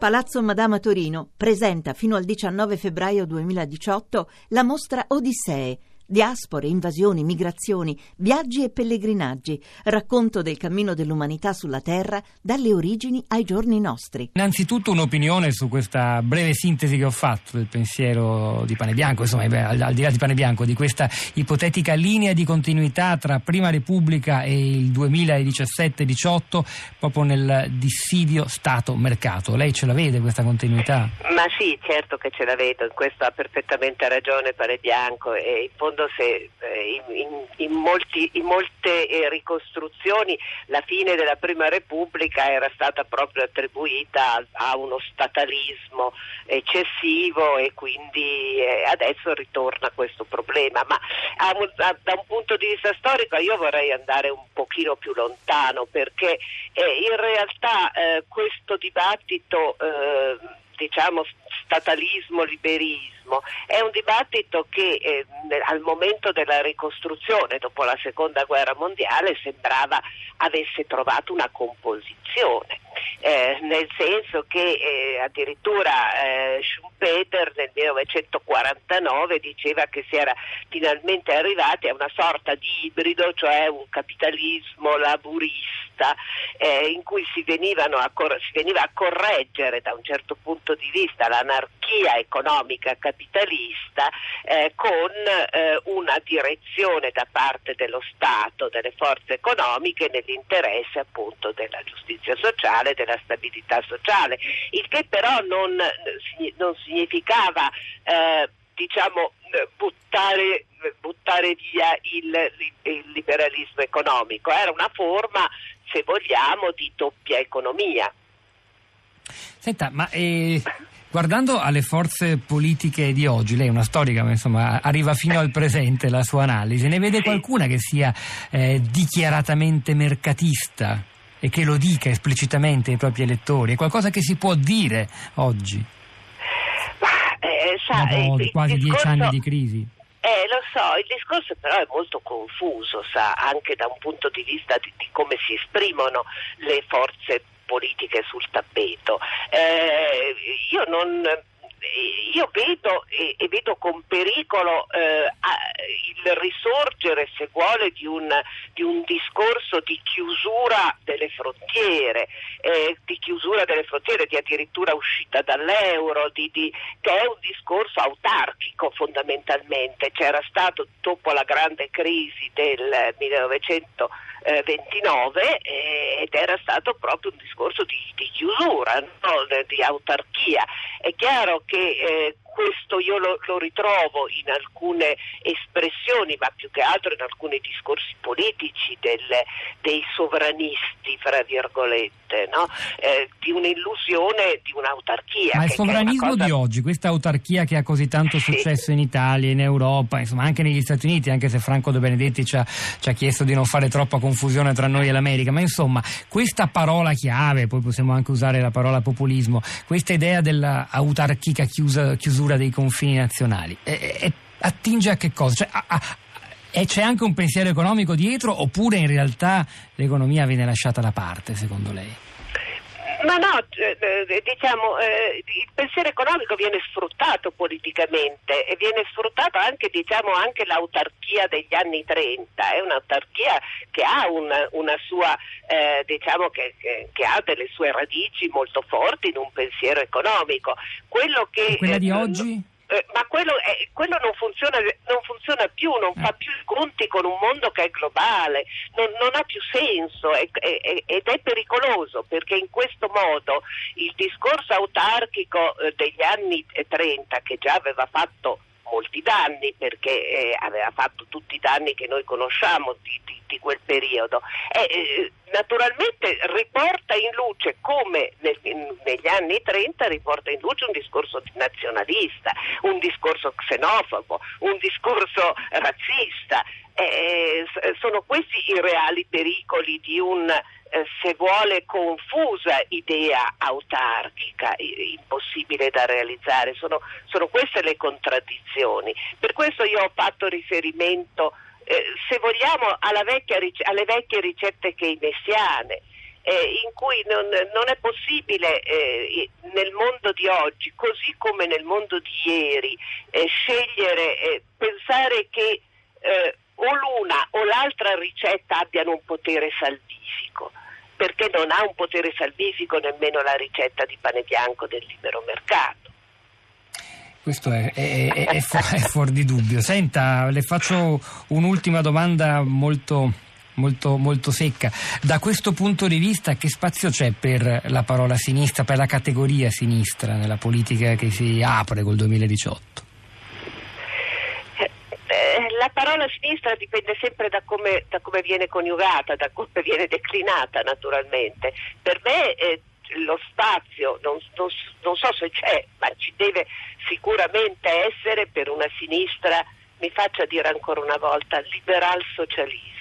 Palazzo Madama Torino presenta fino al 19 febbraio 2018 la mostra Odissee Diaspore, invasioni, migrazioni, viaggi e pellegrinaggi, racconto del cammino dell'umanità sulla Terra dalle origini ai giorni nostri. Innanzitutto un'opinione su questa breve sintesi che ho fatto del pensiero di Pane Bianco, insomma, al, al di là di Pane Bianco, di questa ipotetica linea di continuità tra Prima Repubblica e il 2017-18, proprio nel dissidio Stato-mercato. Lei ce la vede questa continuità? Ma sì, certo che ce la vedo, in questo ha perfettamente ragione Pane Bianco e in fondo se eh, in, in, molti, in, molte eh, ricostruzioni la fine della Prima Repubblica era stata proprio attribuita a, a uno statalismo eccessivo e quindi eh, adesso ritorna questo problema. Ma a, a, da un punto di vista storico io vorrei andare un pochino più lontano perché eh, in realtà eh, questo dibattito eh, diciamo statalismo, liberismo, è un dibattito che eh, al momento della ricostruzione dopo la seconda guerra mondiale sembrava avesse trovato una composizione. Eh, nel senso che eh, addirittura eh, Schumpeter nel 1949 diceva che si era finalmente arrivati a una sorta di ibrido, cioè un capitalismo laburista eh, in cui si, a cor- si, veniva a correggere da un certo punto di vista l'anarchia economica capitalista eh, con eh, una direzione da parte dello Stato, delle forze economiche nell'interesse appunto della giustizia sociale, della stabilità sociale, il che però non, non significava eh, diciamo, buttare, buttare via il, il, liberalismo economico, era una forma, se vogliamo, di doppia economia. Senta, ma eh, guardando alle forze politiche di oggi, lei è una storica, ma insomma arriva fino al presente la sua analisi, ne vede qualcuna che sia eh, dichiaratamente mercatista? e che lo dica esplicitamente ai propri elettori? È qualcosa che si può dire oggi? Ma, eh, sa, Dopo eh, quasi discorso... dieci anni di crisi. Eh, lo so, il discorso però è molto confuso, sa, anche da un punto di vista di, di come si esprimono le forze politiche sul tappeto. Eh, io non io vedo e, e, vedo con pericolo eh, il risorgere, se vuole, di un, di un, discorso di chiusura delle frontiere, eh, di chiusura delle frontiere, di addirittura uscita dall'euro, di, di, che è un discorso autarchico fondamentalmente. C'era stato dopo la grande crisi del 1900 eh, 29 eh, ed era stato proprio un discorso di, di chiusura, no? di autarchia. È chiaro che eh, questo io lo, lo, ritrovo in alcune espressioni, ma più che altro in alcuni discorsi politici del, dei sovranisti, fra virgolette, no? eh, di un'illusione di un'autarchia. Ma il sovranismo cosa... di oggi, questa autarchia che ha così tanto sì. successo in Italia, in Europa, insomma anche negli Stati Uniti, anche se Franco De Benedetti ci ha, ci ha chiesto di non fare troppa confusione tra noi e l'America, ma insomma questa parola chiave, poi possiamo anche usare la parola populismo, questa idea dell'autarchica chiusa, chiusura dei confini nazionali. E, e attinge a che cosa? Cioè, a, a, e c'è anche un pensiero economico dietro oppure in realtà l'economia viene lasciata da parte, secondo lei? Ma no, eh, eh, diciamo, eh, il pensiero economico viene sfruttato politicamente e viene sfruttato anche, diciamo, anche l'autarchia degli anni 30, è un'autarchia che ha una, una sua, eh, diciamo che, che, che, ha delle sue radici molto forti in un pensiero economico. Quello che, e quella di oggi? Eh, ma quello, è, quello non, funziona, non, funziona, più, non fa più i conti con un mondo che è globale, non, non ha più senso è, è, ed è pericoloso perché in questo modo il discorso autarchico eh, degli anni 30 che già aveva fatto molti danni perché eh, aveva fatto tutti i danni che noi conosciamo di, di, di quel periodo. Eh, eh, naturalmente riporta in luce come nel, negli anni 30 riporta in luce un discorso nazionalista, un discorso xenofobo, un discorso razzista. Eh, sono questi i reali pericoli di un eh, se vuole confusa idea autarchica, impossibile da realizzare. Sono, sono queste le contraddizioni. Per questo io ho fatto riferimento, eh, se vogliamo, vecchia, alle vecchie ricette keynesiane. eh, in cui non, non è possibile eh, nel mondo di oggi, così come nel mondo di ieri, scegliere, pensare che o l'una o l'altra ricetta abbiano un potere salvifico perché non ha un potere salvifico nemmeno la ricetta di pane bianco del libero mercato. Questo è, è, è, è, fu- è fuori di dubbio. Senta, le faccio un'ultima domanda molto, molto, molto secca. Da questo punto di vista, che spazio c'è per la parola sinistra, per la categoria sinistra nella politica che si apre col 2018? La parola sinistra dipende sempre da come, da come, viene coniugata, da come viene declinata naturalmente. Per me eh, lo spazio, non, non, non, so se c'è, ma ci deve sicuramente essere per una sinistra, mi faccia dire ancora una volta, liberal socialista